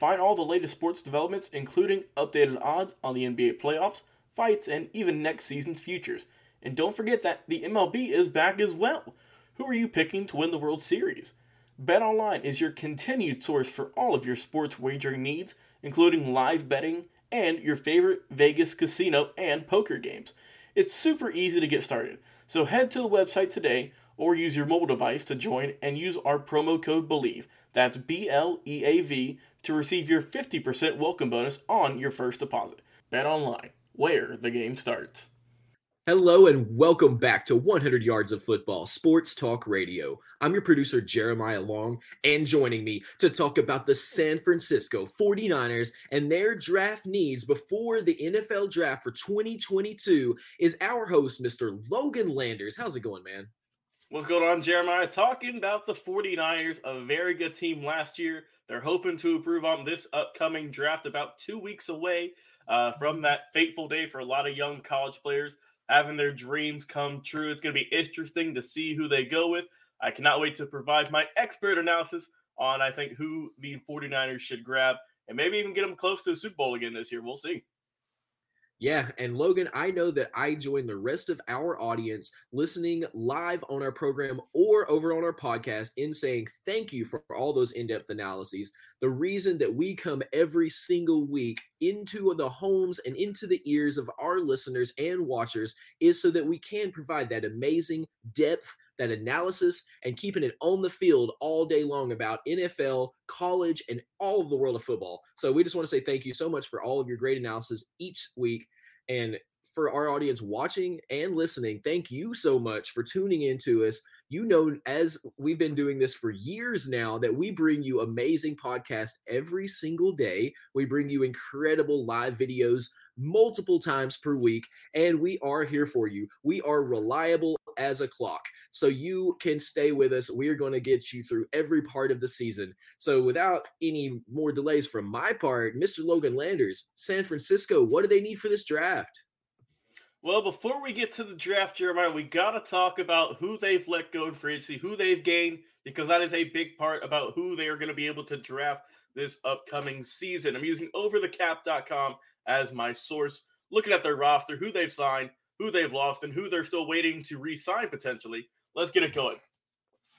Find all the latest sports developments, including updated odds on the NBA playoffs, fights, and even next season's futures. And don't forget that the MLB is back as well. Who are you picking to win the World Series? BetOnline is your continued source for all of your sports wagering needs, including live betting and your favorite Vegas casino and poker games. It's super easy to get started, so head to the website today or use your mobile device to join and use our promo code BLEAV. That's B L E A V to receive your 50% welcome bonus on your first deposit. Bet online, where the game starts. Hello and welcome back to 100 Yards of Football Sports Talk Radio. I'm your producer, Jeremiah Long, and joining me to talk about the San Francisco 49ers and their draft needs before the NFL draft for 2022 is our host, Mr. Logan Landers. How's it going, man? What's going on, Jeremiah? Talking about the 49ers, a very good team last year. They're hoping to improve on this upcoming draft about two weeks away uh, from that fateful day for a lot of young college players having their dreams come true. It's going to be interesting to see who they go with. I cannot wait to provide my expert analysis on, I think, who the 49ers should grab and maybe even get them close to a Super Bowl again this year. We'll see. Yeah, and Logan, I know that I join the rest of our audience listening live on our program or over on our podcast in saying thank you for all those in depth analyses. The reason that we come every single week into the homes and into the ears of our listeners and watchers is so that we can provide that amazing depth that analysis and keeping it on the field all day long about NFL, college, and all of the world of football. So we just want to say thank you so much for all of your great analysis each week. And for our audience watching and listening, thank you so much for tuning in to us. You know, as we've been doing this for years now, that we bring you amazing podcasts every single day. We bring you incredible live videos multiple times per week, and we are here for you. We are reliable as a clock, so you can stay with us. We are going to get you through every part of the season. So, without any more delays from my part, Mr. Logan Landers, San Francisco, what do they need for this draft? Well, before we get to the draft, Jeremiah, we got to talk about who they've let go in free agency, who they've gained, because that is a big part about who they are going to be able to draft this upcoming season. I'm using overthecap.com as my source, looking at their roster, who they've signed, who they've lost, and who they're still waiting to re sign potentially. Let's get it going.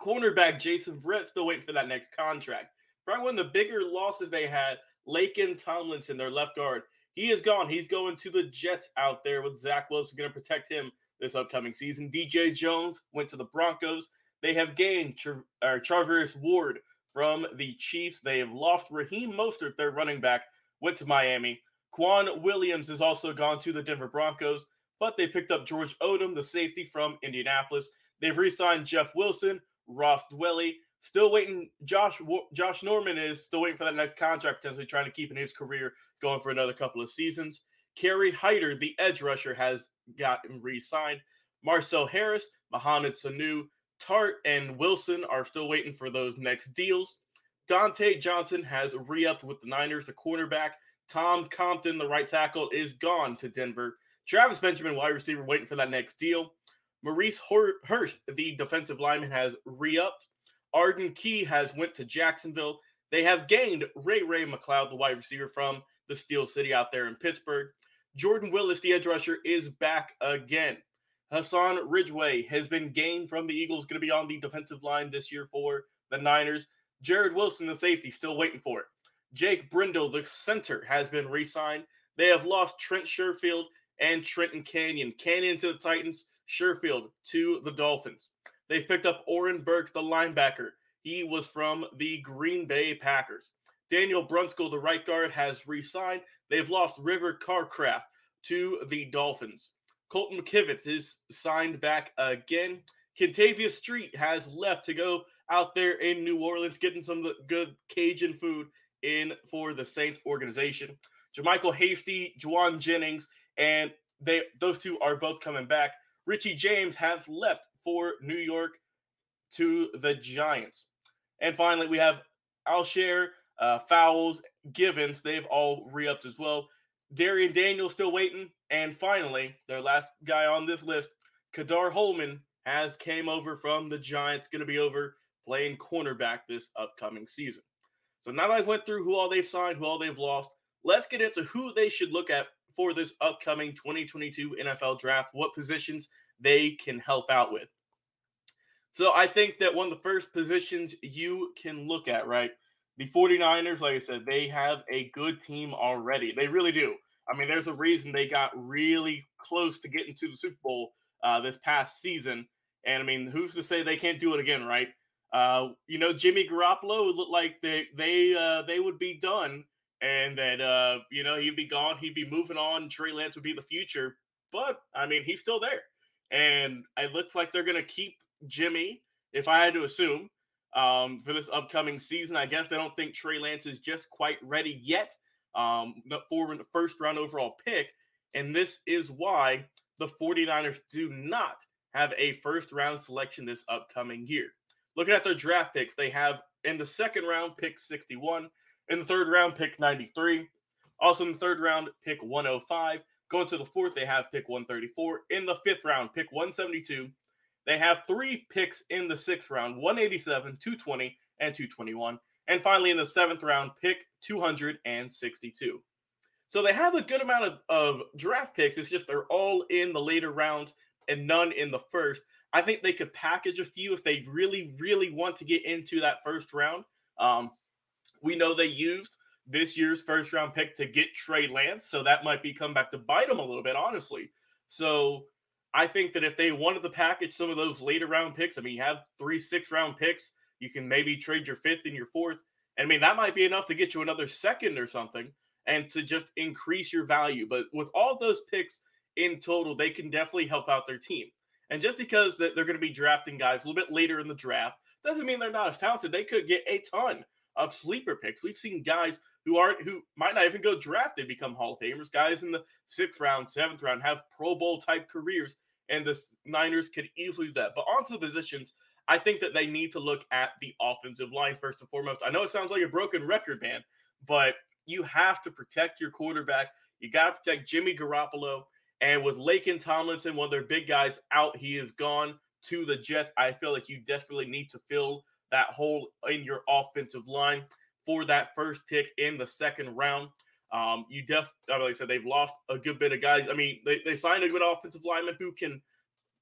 Cornerback Jason Verrett still waiting for that next contract. Probably one of the bigger losses they had, Laken Tomlinson, their left guard. He is gone. He's going to the Jets out there with Zach Wilson going to protect him this upcoming season. DJ Jones went to the Broncos. They have gained Charvarius Ward from the Chiefs. They have lost Raheem Mostert, their running back, went to Miami. K'Waun Williams has also gone to the Denver Broncos, but they picked up George Odum, the safety from Indianapolis. They've re-signed Jeff Wilson, Ross Dwelley. Still waiting. Josh Josh Norman is still waiting for that next contract, potentially trying to keep in his career going for another couple of seasons. Kerry Hyder, the edge rusher, has gotten re-signed. Marcel Harris, Mohamed Sanu, Tartt, and Wilson are still waiting for those next deals. Dontae Johnson has re-upped with the Niners. The cornerback Tom Compton, the right tackle, is gone to Denver. Travis Benjamin, wide receiver, waiting for that next deal. Maurice Hurst, the defensive lineman, has re-upped. Arden Key has went to Jacksonville. They have gained Ray Ray McCloud, the wide receiver from the Steel City out there in Pittsburgh. Jordan Willis, the edge rusher, is back again. Hassan Ridgeway has been gained from the Eagles, going to be on the defensive line this year for the Niners. Jared Wilson, the safety, still waiting for it. Jake Brendel, the center, has been re signed. They have lost Trent Sherfield and Trenton Cannon. Cannon to the Titans, Sherfield to the Dolphins. They've picked up Oren Burks, the linebacker. He was from the Green Bay Packers. Daniel Brunskill, the right guard, has re signed. They've lost River Cracraft to the Dolphins. Colton McKivitz is signed back again. Kentavius Street has left to go out there in New Orleans, getting some good Cajun food in for the Saints organization. JaMycal Hasty, Jauan Jennings, and they those two are both coming back. Richie James has left for New York to the Giants. And finally, we have Al-Shaair, uh, Fowles, Givens. They've all re-upped as well. Darrion Daniels still waiting. And finally, their last guy on this list, Ka'dar Hollman, has came over from the Giants, going to be over playing cornerback this upcoming season. So now that I've went through who all they've signed, who all they've lost, let's get into who they should look at for this upcoming 2022 NFL draft, what positions they can help out with. So I think that one of the first positions you can look at, right? The 49ers, like I said, they have a good team already. They really do. I mean, there's a reason they got really close to getting to the Super Bowl uh, this past season. And I mean, who's to say they can't do it again, right? Uh, you know, Jimmy Garoppolo would look like they they uh, they would be done, and that uh, you know he'd be gone, he'd be moving on. Trey Lance would be the future, but I mean, he's still there, and it looks like they're gonna keep Jimmy. If I had to assume, um, for this upcoming season, I guess they don't think Trey Lance is just quite ready yet um, for the first round overall pick. And this is why the 49ers do not have a first round selection this upcoming year. Looking at their draft picks, they have in the second round pick 61, in the third round pick 93, also in the third round pick 105. Going to the fourth, they have pick 134. In the fifth round, pick 172. They have three picks in the sixth round 187, 220, and 221. And finally, in the seventh round, pick 262. So they have a good amount of, of draft picks. It's just they're all in the later rounds and none in the first. I think they could package a few if they really, really want to get into that first round. Um, we know they used this year's first round pick to get Trey Lance, so that might be come back to bite them a little bit, honestly. So I think that if they wanted to package some of those later round picks, I mean, you have three six round picks, you can maybe trade your fifth and your fourth. And I mean, that might be enough to get you another second or something and to just increase your value. But with all those picks in total, they can definitely help out their team. And just because they're going to be drafting guys a little bit later in the draft doesn't mean they're not as talented. They could get a ton of sleeper picks. We've seen guys who aren't who might not even go drafted become Hall of Famers. Guys in the sixth round, seventh round have Pro Bowl type careers, and the Niners could easily do that. But onto the positions, I think that they need to look at the offensive line first and foremost. I know it sounds like a broken record, man, but you have to protect your quarterback. You got to protect Jimmy Garoppolo. And with Laken Tomlinson, one of their big guys, out, he is gone to the Jets. I feel like you desperately need to fill that hole in your offensive line for that first pick in the second round. Um, you def, like I said, they've lost a good bit of guys. I mean, they, they signed a good offensive lineman who can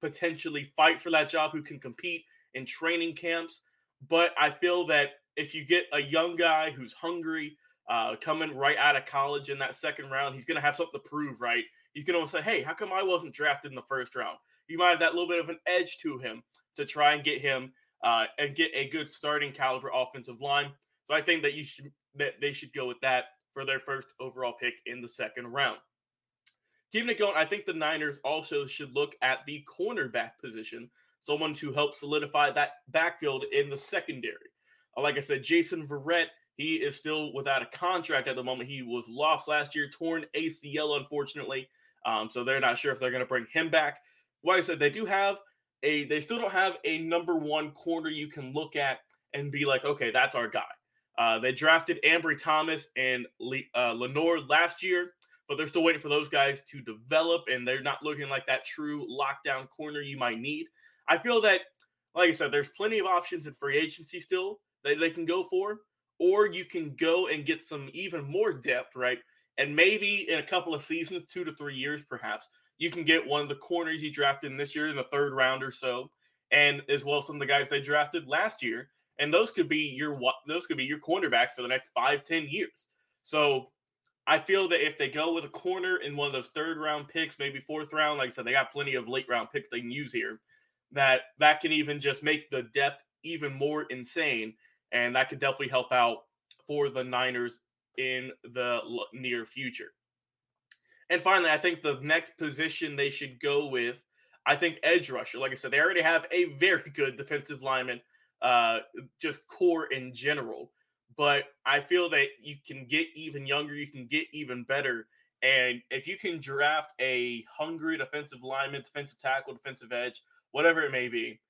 potentially fight for that job, who can compete in training camps. But I feel that if you get a young guy who's hungry, uh, coming right out of college in that second round, he's going to have something to prove, right? He's going to say, hey, how come I wasn't drafted in the first round? You might have that little bit of an edge to him to try and get him uh, and get a good starting caliber offensive line. So I think that you should that they should go with that for their first overall pick in the second round. Keeping it going, I think the Niners also should look at the cornerback position, someone to help solidify that backfield in the secondary. Uh, like I said, Jason Verrett, he is still without a contract at the moment. He was lost last year, torn ACL, unfortunately. Um, so they're not sure if they're going to bring him back. Like I said, they do have a, they still don't have a number one corner you can look at and be like, okay, that's our guy. Uh, they drafted Ambry Thomas and Le- uh, Lenoir last year, but they're still waiting for those guys to develop, and they're not looking like that true lockdown corner you might need. I feel that, like I said, there's plenty of options in free agency still that they can go for, or you can go and get some even more depth, right? And maybe in a couple of seasons, two to three years perhaps, you can get one of the corners you drafted in this year in the third round or so, and as well as some of the guys they drafted last year. And those could be your those could be your cornerbacks for the next five, ten years. So I feel that if they go with a corner in one of those third round picks, maybe fourth round, like I said, they got plenty of late round picks they can use here. That that can even just make the depth even more insane, and that could definitely help out for the Niners in the near future. And finally, I think the next position they should go with, I think edge rusher. Like I said, they already have a very good defensive lineman, uh, just core in general but I feel that you can get even younger, you can get even better. And if you can draft a hungry defensive lineman, defensive tackle, defensive edge, whatever it may be,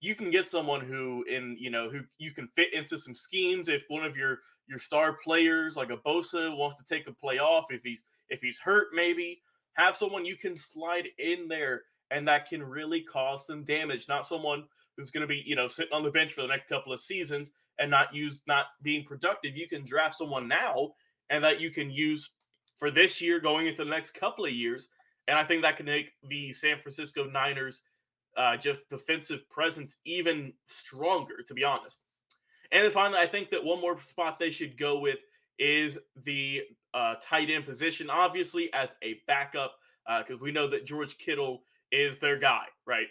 you can get someone who in you know who you can fit into some schemes. If one of your your star players like a Bosa wants to take a play off, if he's if he's hurt, maybe have someone you can slide in there and that can really cause some damage. Not someone who's going to be you know sitting on the bench for the next couple of seasons and not use not being productive. You can draft someone now and that you can use for this year going into the next couple of years. And I think that can make the San Francisco Niners uh, just defensive presence even stronger, to be honest. And then finally, I think that one more spot they should go with is the uh, tight end position, obviously as a backup, because uh, we know that George Kittle is their guy, right?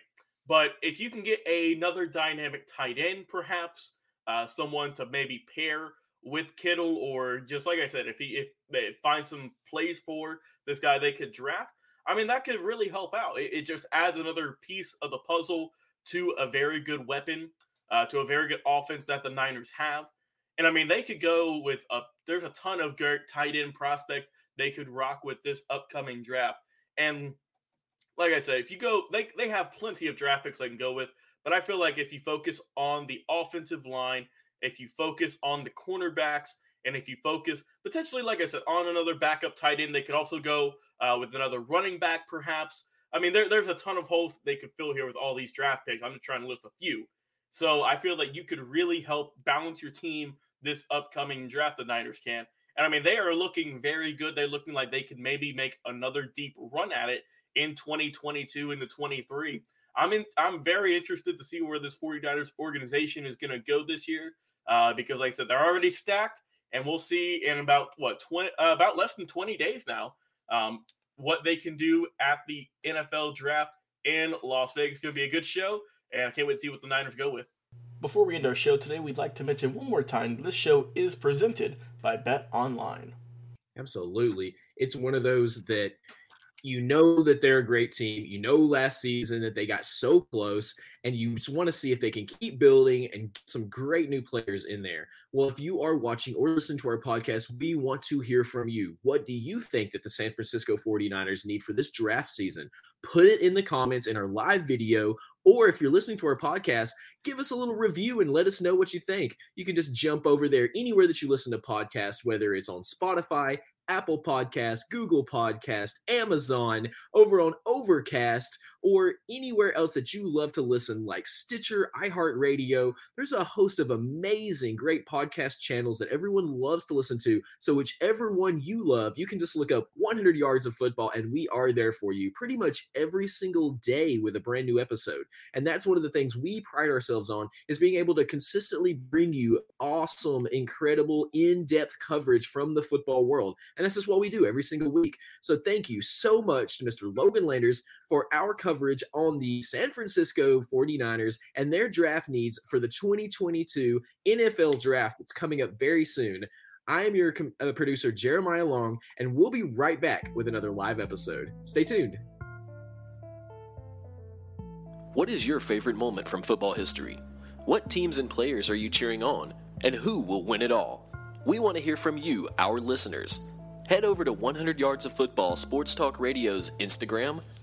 But if you can get another dynamic tight end, perhaps uh, someone to maybe pair with Kittle, or just like I said, if he if they find some plays for this guy they could draft, I mean that could really help out. It, it just adds another piece of the puzzle to a very good weapon, uh, to a very good offense that the Niners have. And I mean they could go with a there's a ton of great tight end prospects they could rock with this upcoming draft. And like I said, if you go, they they have plenty of draft picks they can go with. But I feel like if you focus on the offensive line, if you focus on the cornerbacks, and if you focus potentially, like I said, on another backup tight end, they could also go uh, with another running back, perhaps. I mean, there, there's a ton of holes they could fill here with all these draft picks. I'm just trying to list a few. So I feel like you could really help balance your team this upcoming draft. The Niners can, and I mean, they are looking very good. They're looking like they could maybe make another deep run at it in 2022 into 23. I'm in. I'm very interested to see where this 49ers organization is going to go this year uh, because, like I said, they're already stacked, and we'll see in about what 20, uh, about less than 20 days now um, what they can do at the NFL draft in Las Vegas. It's going to be a good show, and I can't wait to see what the Niners go with. Before we end our show today, we'd like to mention one more time this show is presented by Bet Online. Absolutely. It's one of those that you know that they're a great team. You know last season that they got so close, and you just want to see if they can keep building and get some great new players in there. Well, if you are watching or listening to our podcast, we want to hear from you. What do you think that the San Francisco 49ers need for this draft season? Put it in the comments in our live video, or if you're listening to our podcast, give us a little review and let us know what you think. You can just jump over there anywhere that you listen to podcasts, whether it's on Spotify, Apple Podcast, Google Podcast, Amazon, over on Overcast, or anywhere else that you love to listen, like Stitcher, iHeartRadio. There's a host of amazing, great podcast channels that everyone loves to listen to. So, whichever one you love, you can just look up 100 Yards of Football, and we are there for you pretty much every single day with a brand new episode. And that's one of the things we pride ourselves on is being able to consistently bring you awesome, incredible, in-depth coverage from the football world. And that's just what we do every single week. So thank you so much to Mr. Logan Landers for our coverage on the San Francisco 49ers and their draft needs for the 2022 NFL draft that's coming up very soon. I am your com- uh, producer, Jeremiah Long, and we'll be right back with another live episode. Stay tuned. What is your favorite moment from football history? What teams and players are you cheering on? And who will win it all? We want to hear from you, our listeners head over to 100 Yards of Football Sports Talk Radio's Instagram,